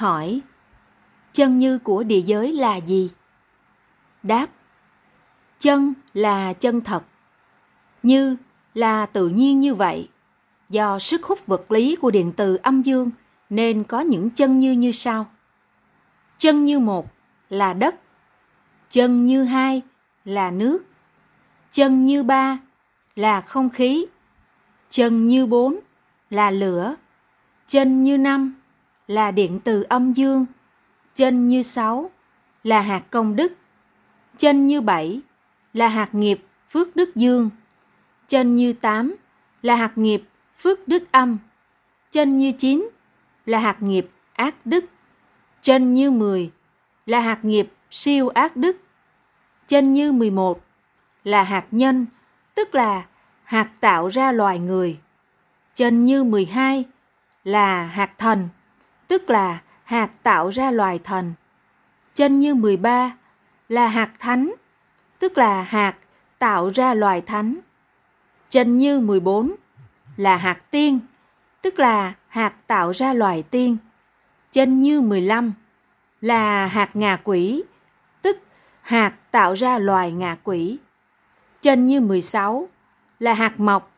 Hỏi, chân như của địa giới là gì? Đáp, chân là chân thật, như là tự nhiên như vậy. Do sức hút vật lý của điện từ âm dương nên có những chân như như sau. Chân như một là đất, chân như hai là nước, chân như ba là không khí, chân như bốn là lửa, chân như năm là điện từ âm dương, chân như sáu là hạt công đức, chân như bảy là hạt nghiệp phước đức dương, chân như tám là hạt nghiệp phước đức âm, chân như chín là hạt nghiệp ác đức, chân như mười là hạt nghiệp siêu ác đức, chân như mười một là hạt nhân, tức là hạt tạo ra loài người. Chân như mười hai là hạt thần, tức là hạt tạo ra loài thần. Chân như 13 là hạt thánh, tức là hạt tạo ra loài thánh. Chân như 14 là hạt tiên, tức là hạt tạo ra loài tiên. Chân như 15 là hạt ngà quỷ, tức hạt tạo ra loài ngà quỷ. Chân như 16 là hạt mọc,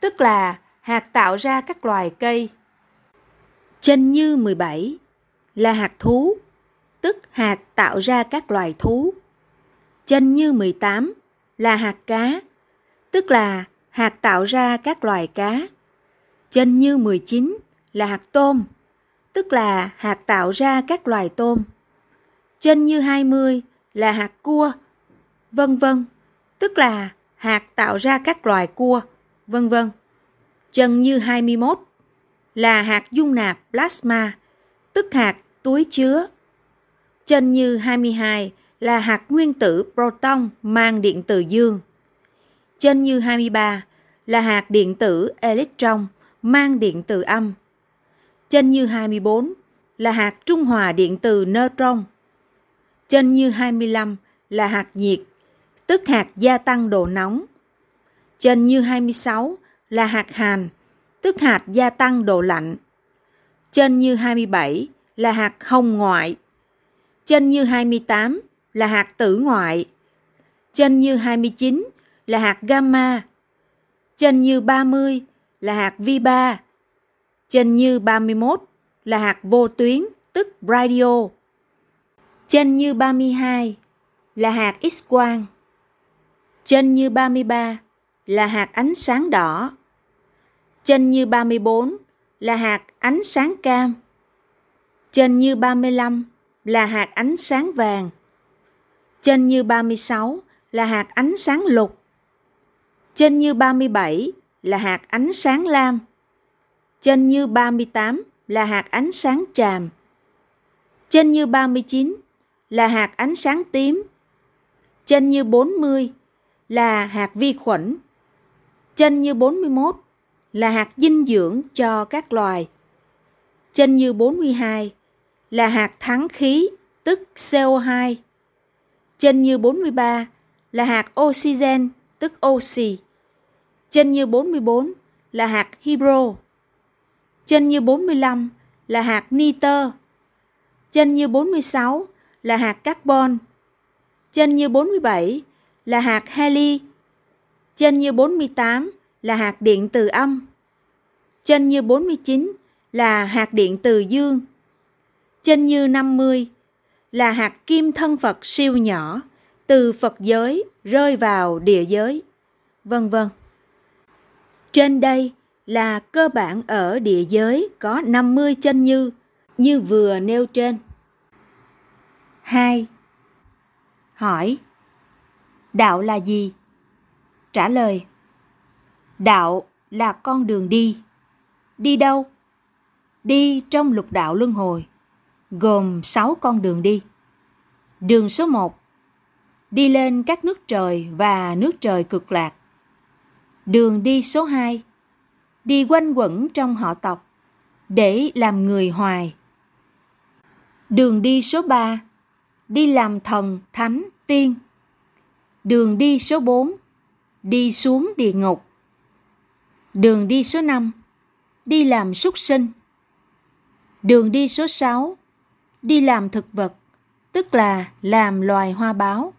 tức là hạt tạo ra các loài cây. Chân như 17 là hạt thú, tức hạt tạo ra các loài thú. Chân như 18 là hạt cá, tức là hạt tạo ra các loài cá. Chân như 19 là hạt tôm, tức là hạt tạo ra các loài tôm. Chân như 20 là hạt cua, vân vân, tức là hạt tạo ra các loài cua, vân vân. Chân như 21 là hạt dung nạp plasma, tức hạt túi chứa. Chân như 22 là hạt nguyên tử proton mang điện từ dương. Chân như 23 là hạt điện tử electron mang điện từ âm. Chân như 24 là hạt trung hòa điện từ neutron. Chân như 25 là hạt nhiệt, tức hạt gia tăng độ nóng. Chân như 26 là hạt hàn, tức hạt gia tăng độ lạnh. Chân như 27 là hạt hồng ngoại. Chân như 28 là hạt tử ngoại. Chân như 29 là hạt gamma. Chân như 30 là hạt vi ba. Chân như 31 là hạt vô tuyến, tức radio. Chân như 32 là hạt X-quang. Chân như 33 là hạt ánh sáng đỏ. Chân như 34 là hạt ánh sáng cam. Chân như 35 là hạt ánh sáng vàng. Chân như 36 là hạt ánh sáng lục. Chân như 37 là hạt ánh sáng lam. Chân như 38 là hạt ánh sáng tràm. Chân như 39 là hạt ánh sáng tím. Chân như 40 là hạt vi khuẩn. Chân như 41 là hạt dinh dưỡng cho các loài. Chênh như 42 là hạt thắng khí, tức CO2. Chênh như 43 là hạt oxygen, tức oxy. Chênh như 44 là hạt hydro. Chênh như 45 là hạt nitơ. Chênh như 46 là hạt carbon. Chênh như 47 là hạt heli. Chênh như 48 là là hạt điện từ âm. trên như 49 là hạt điện từ dương. trên như 50 là hạt kim thân Phật siêu nhỏ từ Phật giới rơi vào địa giới, vân vân. Trên đây là cơ bản ở địa giới có 50 chân như, như vừa nêu trên. 2. Hỏi Đạo là gì? Trả lời Đạo là con đường đi. Đi đâu? Đi trong lục đạo luân hồi, gồm 6 con đường đi. Đường số 1 Đi lên các nước trời và nước trời cực lạc. Đường đi số 2 Đi quanh quẩn trong họ tộc để làm người hoài. Đường đi số 3 Đi làm thần, thánh, tiên. Đường đi số 4 Đi xuống địa ngục Đường đi số 5 Đi làm súc sinh Đường đi số 6 đi làm thực vật, tức là làm loài hoa báo.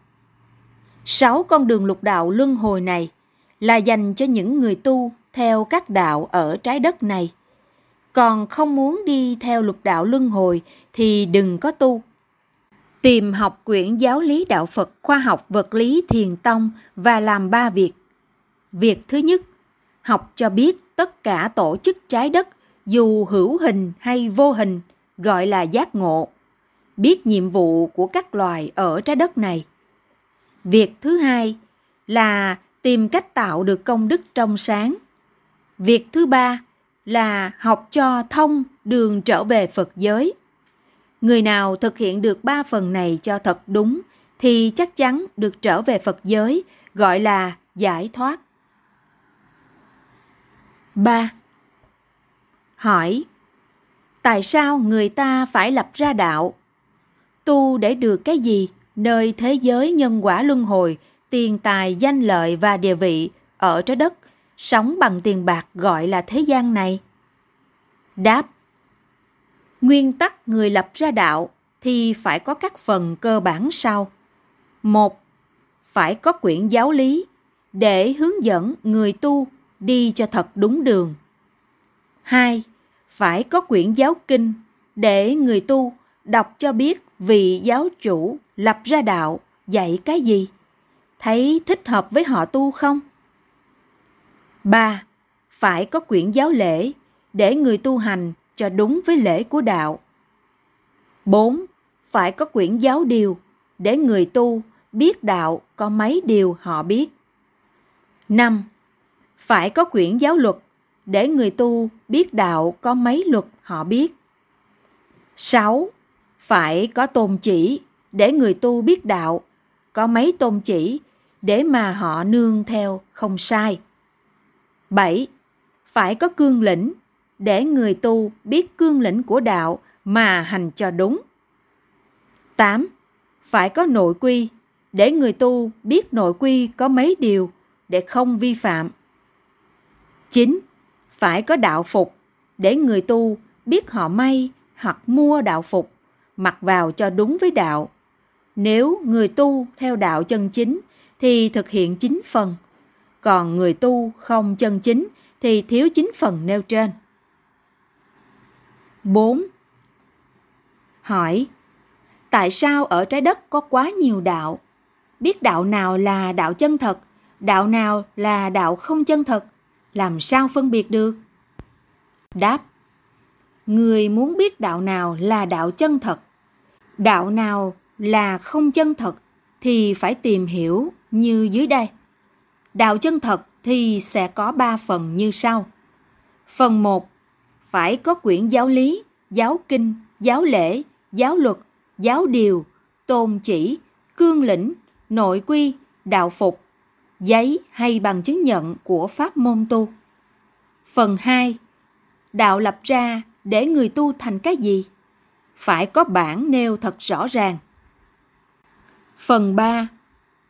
Sáu con đường lục đạo luân hồi này là dành cho những người tu theo các đạo ở trái đất này. Còn không muốn đi theo lục đạo luân hồi thì đừng có tu. Tìm học quyển giáo lý đạo Phật khoa học vật lý thiền tông và làm ba việc. Việc thứ nhất, học cho biết tất cả tổ chức trái đất, dù hữu hình hay vô hình, gọi là giác ngộ, biết nhiệm vụ của các loài ở trái đất này. Việc thứ hai là tìm cách tạo được công đức trong sáng. Việc thứ ba là học cho thông đường trở về phật giới. Người nào thực hiện được ba phần này cho thật đúng thì chắc chắn được trở về phật giới, gọi là giải thoát. 3. Hỏi Tại sao người ta phải lập ra đạo? Tu để được cái gì nơi thế giới nhân quả luân hồi, tiền tài, danh lợi và địa vị ở trái đất, sống bằng tiền bạc gọi là thế gian này? Đáp Nguyên tắc người lập ra đạo thì phải có các phần cơ bản sau. Một, phải có quyển giáo lý để hướng dẫn người tu đi cho thật đúng đường. 2. Phải có quyển giáo kinh để người tu đọc cho biết vị giáo chủ lập ra đạo dạy cái gì, thấy thích hợp với họ tu không? 3. Phải có quyển giáo lễ để người tu hành cho đúng với lễ của đạo. 4. Phải có quyển giáo điều để người tu biết đạo có mấy điều họ biết. 5 phải có quyển giáo luật để người tu biết đạo có mấy luật họ biết. 6. Phải có tôn chỉ để người tu biết đạo, có mấy tôn chỉ để mà họ nương theo không sai. 7. Phải có cương lĩnh để người tu biết cương lĩnh của đạo mà hành cho đúng. 8. Phải có nội quy để người tu biết nội quy có mấy điều để không vi phạm. 9. Phải có đạo phục để người tu biết họ may hoặc mua đạo phục, mặc vào cho đúng với đạo. Nếu người tu theo đạo chân chính thì thực hiện chính phần, còn người tu không chân chính thì thiếu chính phần nêu trên. 4. Hỏi Tại sao ở trái đất có quá nhiều đạo? Biết đạo nào là đạo chân thật, đạo nào là đạo không chân thật? Làm sao phân biệt được? Đáp Người muốn biết đạo nào là đạo chân thật, đạo nào là không chân thật thì phải tìm hiểu như dưới đây. Đạo chân thật thì sẽ có ba phần như sau. Phần 1. Phải có quyển giáo lý, giáo kinh, giáo lễ, giáo luật, giáo điều, tôn chỉ, cương lĩnh, nội quy, đạo phục, giấy hay bằng chứng nhận của pháp môn tu. Phần 2. Đạo lập ra để người tu thành cái gì? Phải có bản nêu thật rõ ràng. Phần 3.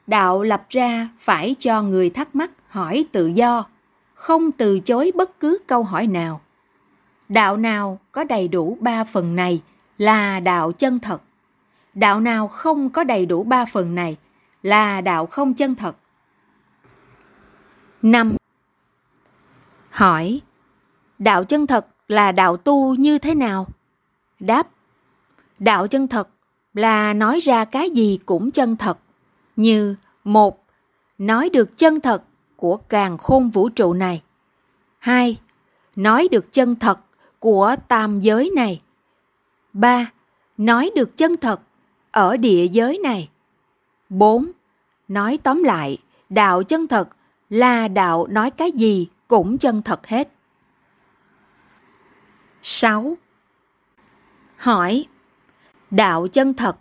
Đạo lập ra phải cho người thắc mắc hỏi tự do, không từ chối bất cứ câu hỏi nào. Đạo nào có đầy đủ ba phần này là đạo chân thật. Đạo nào không có đầy đủ ba phần này là đạo không chân thật. 5. Hỏi, Đạo chân thật là đạo tu như thế nào? Đáp, Đạo chân thật là nói ra cái gì cũng chân thật, như một, nói được chân thật của càng khôn vũ trụ này hai, nói được chân thật của tam giới này ba, nói được chân thật ở địa giới này bốn, nói tóm lại, đạo chân thật là đạo nói cái gì cũng chân thật hết. 6. Hỏi Đạo chân thật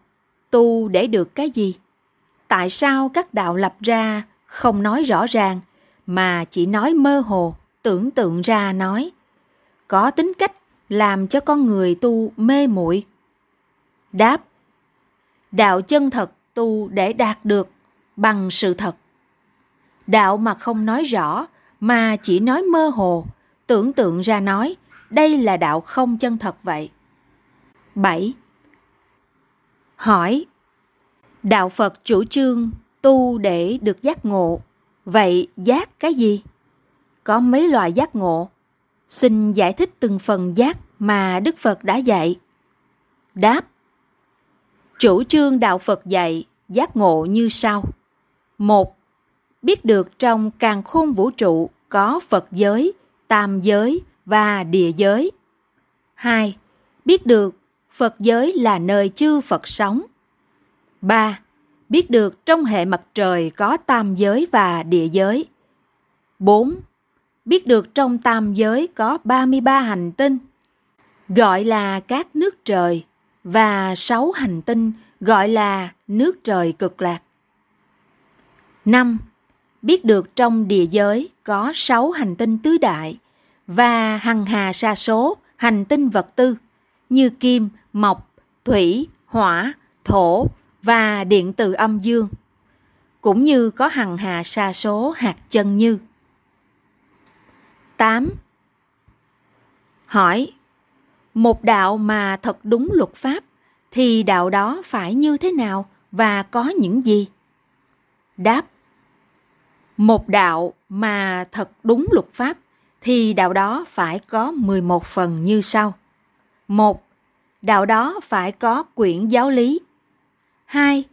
tu để được cái gì? Tại sao các đạo lập ra không nói rõ ràng mà chỉ nói mơ hồ, tưởng tượng ra nói? Có tính cách làm cho con người tu mê muội. Đáp Đạo chân thật tu để đạt được bằng sự thật đạo mà không nói rõ, mà chỉ nói mơ hồ tưởng tượng ra nói, đây là đạo không chân thật vậy 7. Hỏi, Đạo Phật chủ trương tu để được giác ngộ. Vậy giác cái gì? Có mấy loại giác ngộ? Xin giải thích từng phần giác mà Đức Phật đã dạy. Đáp, Chủ trương Đạo Phật dạy giác ngộ như sau. một Biết được trong càng khôn vũ trụ có Phật giới, tam giới và địa giới. 2. Biết được Phật giới là nơi chư Phật sống. 3. Biết được trong hệ mặt trời có tam giới và địa giới. 4. Biết được trong tam giới có 33 hành tinh, gọi là các nước trời, và 6 hành tinh gọi là nước trời cực lạc. 5. Biết được trong địa giới có 6 hành tinh tứ đại và hằng hà sa số hành tinh vật tư như kim, mộc, thủy, hỏa, thổ và điện từ âm dương, cũng như có hằng hà sa số hạt chân như. 8. Hỏi, một đạo mà thật đúng luật pháp thì đạo đó phải như thế nào và có những gì? Đáp một đạo mà thật đúng luật pháp, thì đạo đó phải có 11 phần như sau. một, Đạo đó phải có quyển giáo lý. 2.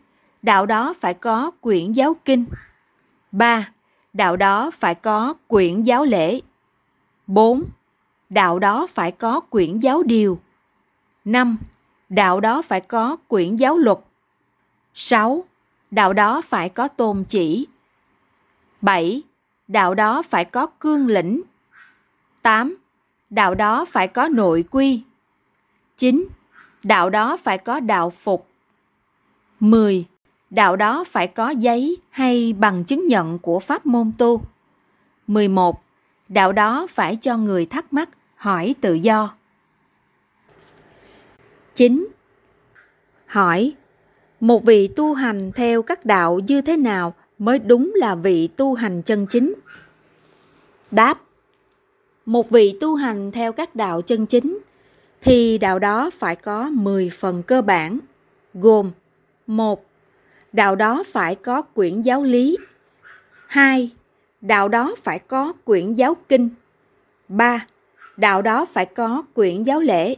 Đạo đó phải có quyển giáo kinh. 3. Đạo đó phải có quyển giáo lễ. 4. Đạo đó phải có quyển giáo điều. 5 đạo đó phải có quyển giáo luật. 6. Đạo đó phải có tôn chỉ. 7. Đạo đó phải có cương lĩnh. 8. Đạo đó phải có nội quy. 9. Đạo đó phải có đạo phục. 10. Đạo đó phải có giấy hay bằng chứng nhận của pháp môn tu. 11. Đạo đó phải cho người thắc mắc hỏi tự do. 9. Hỏi, một vị tu hành theo các đạo như thế nào mới đúng là vị tu hành chân chính? Đáp, một vị tu hành theo các đạo chân chính thì đạo đó phải có 10 phần cơ bản, gồm một Đạo đó phải có quyển giáo lý 2. Đạo đó phải có quyển giáo kinh 3. Đạo đó phải có quyển giáo lễ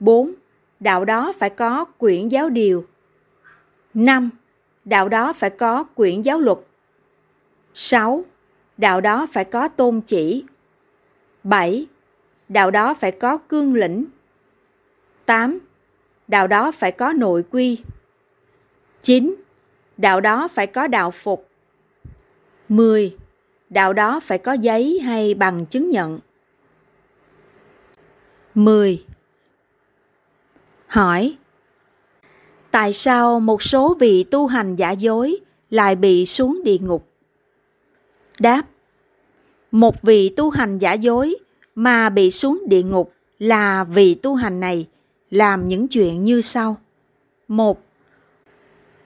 4 đạo đó phải có quyển giáo điều. 5. Đạo đó phải có quyển giáo luật. 6. Đạo đó phải có tôn chỉ. 7. Đạo đó phải có cương lĩnh. 8. Đạo đó phải có nội quy. 9. Đạo đó phải có đạo phục. 10. Đạo đó phải có giấy hay bằng chứng nhận. 10. Hỏi Tại sao một số vị tu hành giả dối lại bị xuống địa ngục? Đáp Một vị tu hành giả dối mà bị xuống địa ngục là vị tu hành này làm những chuyện như sau. Một,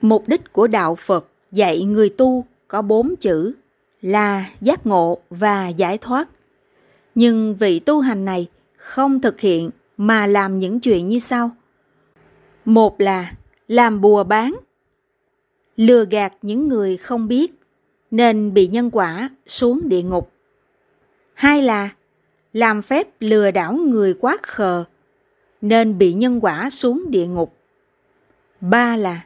mục đích của đạo Phật dạy người tu có bốn chữ là giác ngộ và giải thoát. Nhưng vị tu hành này không thực hiện mà làm những chuyện như sau. Một là làm bùa bán, lừa gạt những người không biết nên bị nhân quả xuống địa ngục. Hai là làm phép lừa đảo người quá khờ nên bị nhân quả xuống địa ngục. Ba là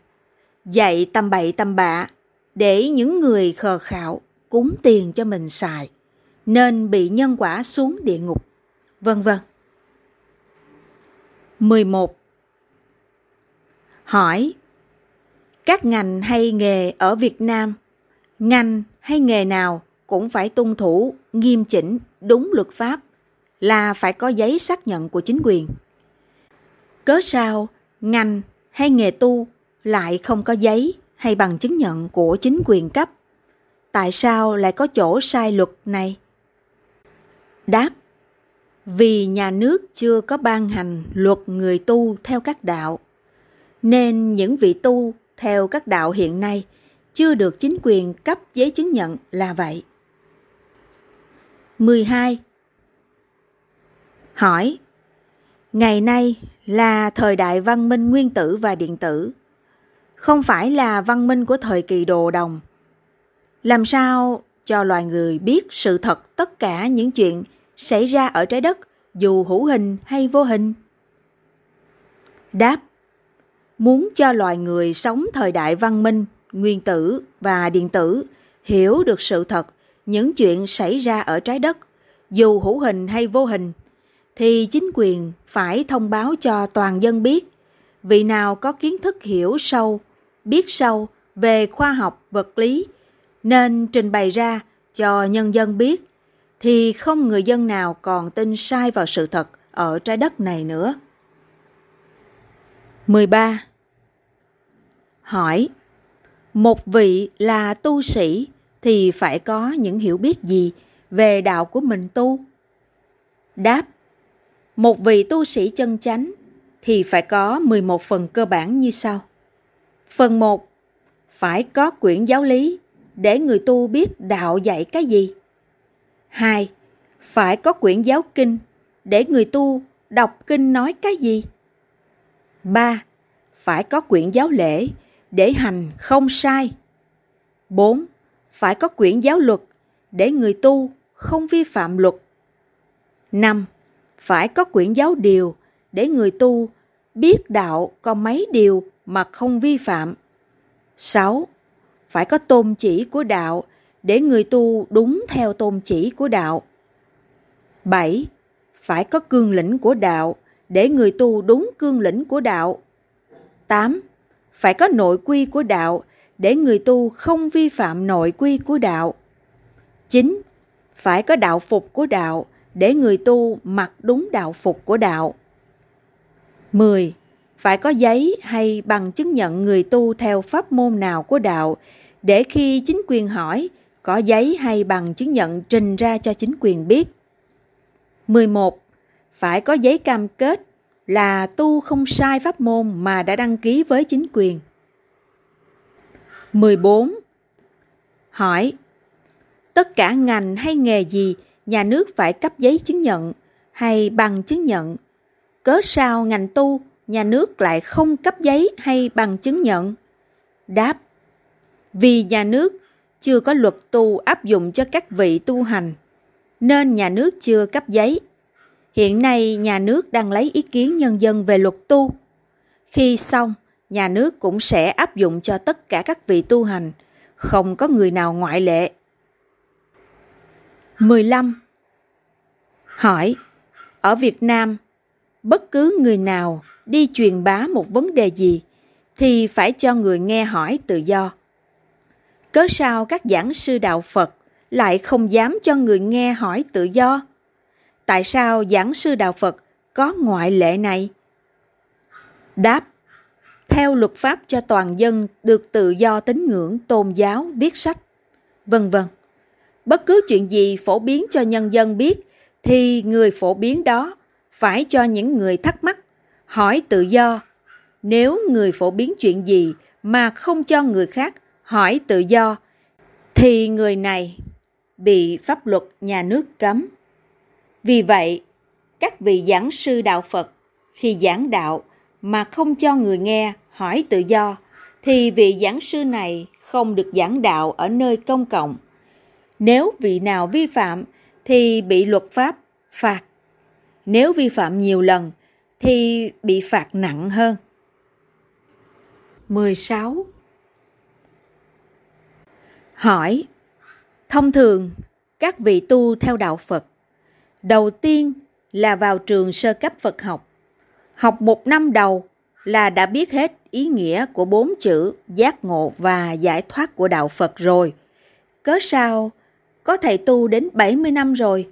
dạy tầm bậy tầm bạ để những người khờ khạo cúng tiền cho mình xài nên bị nhân quả xuống địa ngục. Vân vân. 11 hỏi các ngành hay nghề ở Việt Nam, ngành hay nghề nào cũng phải tuân thủ nghiêm chỉnh đúng luật pháp là phải có giấy xác nhận của chính quyền. Cớ sao ngành hay nghề tu lại không có giấy hay bằng chứng nhận của chính quyền cấp? Tại sao lại có chỗ sai luật này? Đáp Vì nhà nước chưa có ban hành luật người tu theo các đạo nên những vị tu theo các đạo hiện nay chưa được chính quyền cấp giấy chứng nhận là vậy. 12. Hỏi Ngày nay là thời đại văn minh nguyên tử và điện tử, không phải là văn minh của thời kỳ đồ đồng. Làm sao cho loài người biết sự thật tất cả những chuyện xảy ra ở trái đất dù hữu hình hay vô hình? Đáp Muốn cho loài người sống thời đại văn minh, nguyên tử và điện tử hiểu được sự thật những chuyện xảy ra ở trái đất dù hữu hình hay vô hình thì chính quyền phải thông báo cho toàn dân biết vị nào có kiến thức hiểu sâu biết sâu về khoa học vật lý nên trình bày ra cho nhân dân biết thì không người dân nào còn tin sai vào sự thật ở trái đất này nữa. 13. Hỏi, Một vị là tu sĩ thì phải có những hiểu biết gì về đạo của mình tu? Đáp, Một vị tu sĩ chân chánh thì phải có 11 phần cơ bản như sau. Phần 1. Phải có quyển giáo lý để người tu biết đạo dạy cái gì. 2. Phải có quyển giáo kinh để người tu đọc kinh nói cái gì. 3. Phải có quyển giáo lễ để hành không sai. 4. Phải có quyển giáo luật để người tu không vi phạm luật. 5. Phải có quyển giáo điều để người tu biết đạo có mấy điều mà không vi phạm. 6. Phải có tôn chỉ của đạo để người tu đúng theo tôn chỉ của đạo. 7. Phải có cương lĩnh của đạo để người tu đúng cương lĩnh của đạo. 8. Phải có nội quy của đạo để người tu không vi phạm nội quy của đạo. 9. Phải có đạo phục của đạo để người tu mặc đúng đạo phục của đạo. 10. Phải có giấy hay bằng chứng nhận người tu theo pháp môn nào của đạo để khi chính quyền hỏi, có giấy hay bằng chứng nhận trình ra cho chính quyền biết. 11. Phải có giấy cam kết là tu không sai pháp môn mà đã đăng ký với chính quyền. 14. Hỏi Tất cả ngành hay nghề gì nhà nước phải cấp giấy chứng nhận hay bằng chứng nhận? Cớ sao ngành tu nhà nước lại không cấp giấy hay bằng chứng nhận? Đáp Vì nhà nước chưa có luật tu áp dụng cho các vị tu hành, nên nhà nước chưa cấp giấy. Hiện nay nhà nước đang lấy ý kiến nhân dân về luật tu. Khi xong, nhà nước cũng sẽ áp dụng cho tất cả các vị tu hành, không có người nào ngoại lệ. 15. Hỏi, ở Việt Nam, bất cứ người nào đi truyền bá một vấn đề gì thì phải cho người nghe hỏi tự do cớ sao các giảng sư đạo Phật lại không dám cho người nghe hỏi tự do? Tại sao giảng sư đạo Phật có ngoại lệ này? Đáp Theo luật pháp cho toàn dân được tự do tín ngưỡng, tôn giáo, viết sách, vân vân. Bất cứ chuyện gì phổ biến cho nhân dân biết thì người phổ biến đó phải cho những người thắc mắc, hỏi tự do. Nếu người phổ biến chuyện gì mà không cho người khác hỏi tự do thì người này bị pháp luật nhà nước cấm. Vì vậy, các vị giảng sư đạo Phật khi giảng đạo mà không cho người nghe hỏi tự do thì vị giảng sư này không được giảng đạo ở nơi công cộng. Nếu vị nào vi phạm thì bị luật pháp phạt. Nếu vi phạm nhiều lần thì bị phạt nặng hơn. 16. Hỏi Thông thường, các vị tu theo đạo Phật, đầu tiên là vào trường sơ cấp Phật học. Học một năm đầu là đã biết hết ý nghĩa của bốn chữ giác ngộ và giải thoát của đạo Phật rồi. Cớ sao có thầy tu đến 70 năm rồi,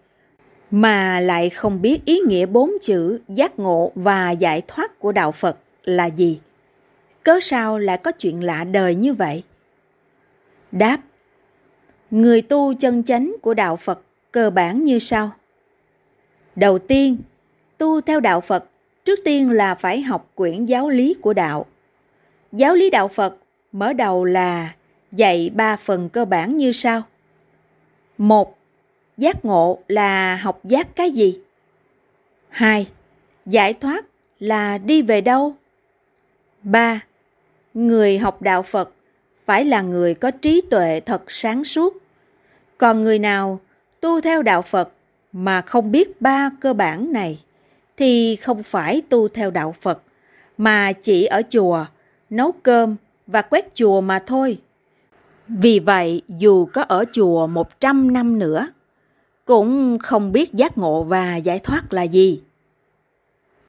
mà lại không biết ý nghĩa bốn chữ giác ngộ và giải thoát của đạo Phật là gì? Cớ sao lại có chuyện lạ đời như vậy? Đáp, người tu chân chánh của đạo Phật cơ bản như sau. Đầu tiên, tu theo đạo Phật trước tiên là phải học quyển giáo lý của đạo. Giáo lý đạo Phật mở đầu là dạy ba phần cơ bản như sau. Một, giác ngộ là học giác cái gì? Hai, Giải thoát là đi về đâu? 3. Người học đạo Phật phải là người có trí tuệ thật sáng suốt. Còn người nào tu theo đạo Phật mà không biết ba cơ bản này thì không phải tu theo đạo Phật mà chỉ ở chùa nấu cơm và quét chùa mà thôi. Vì vậy, dù có ở chùa 100 năm nữa, cũng không biết giác ngộ và giải thoát là gì.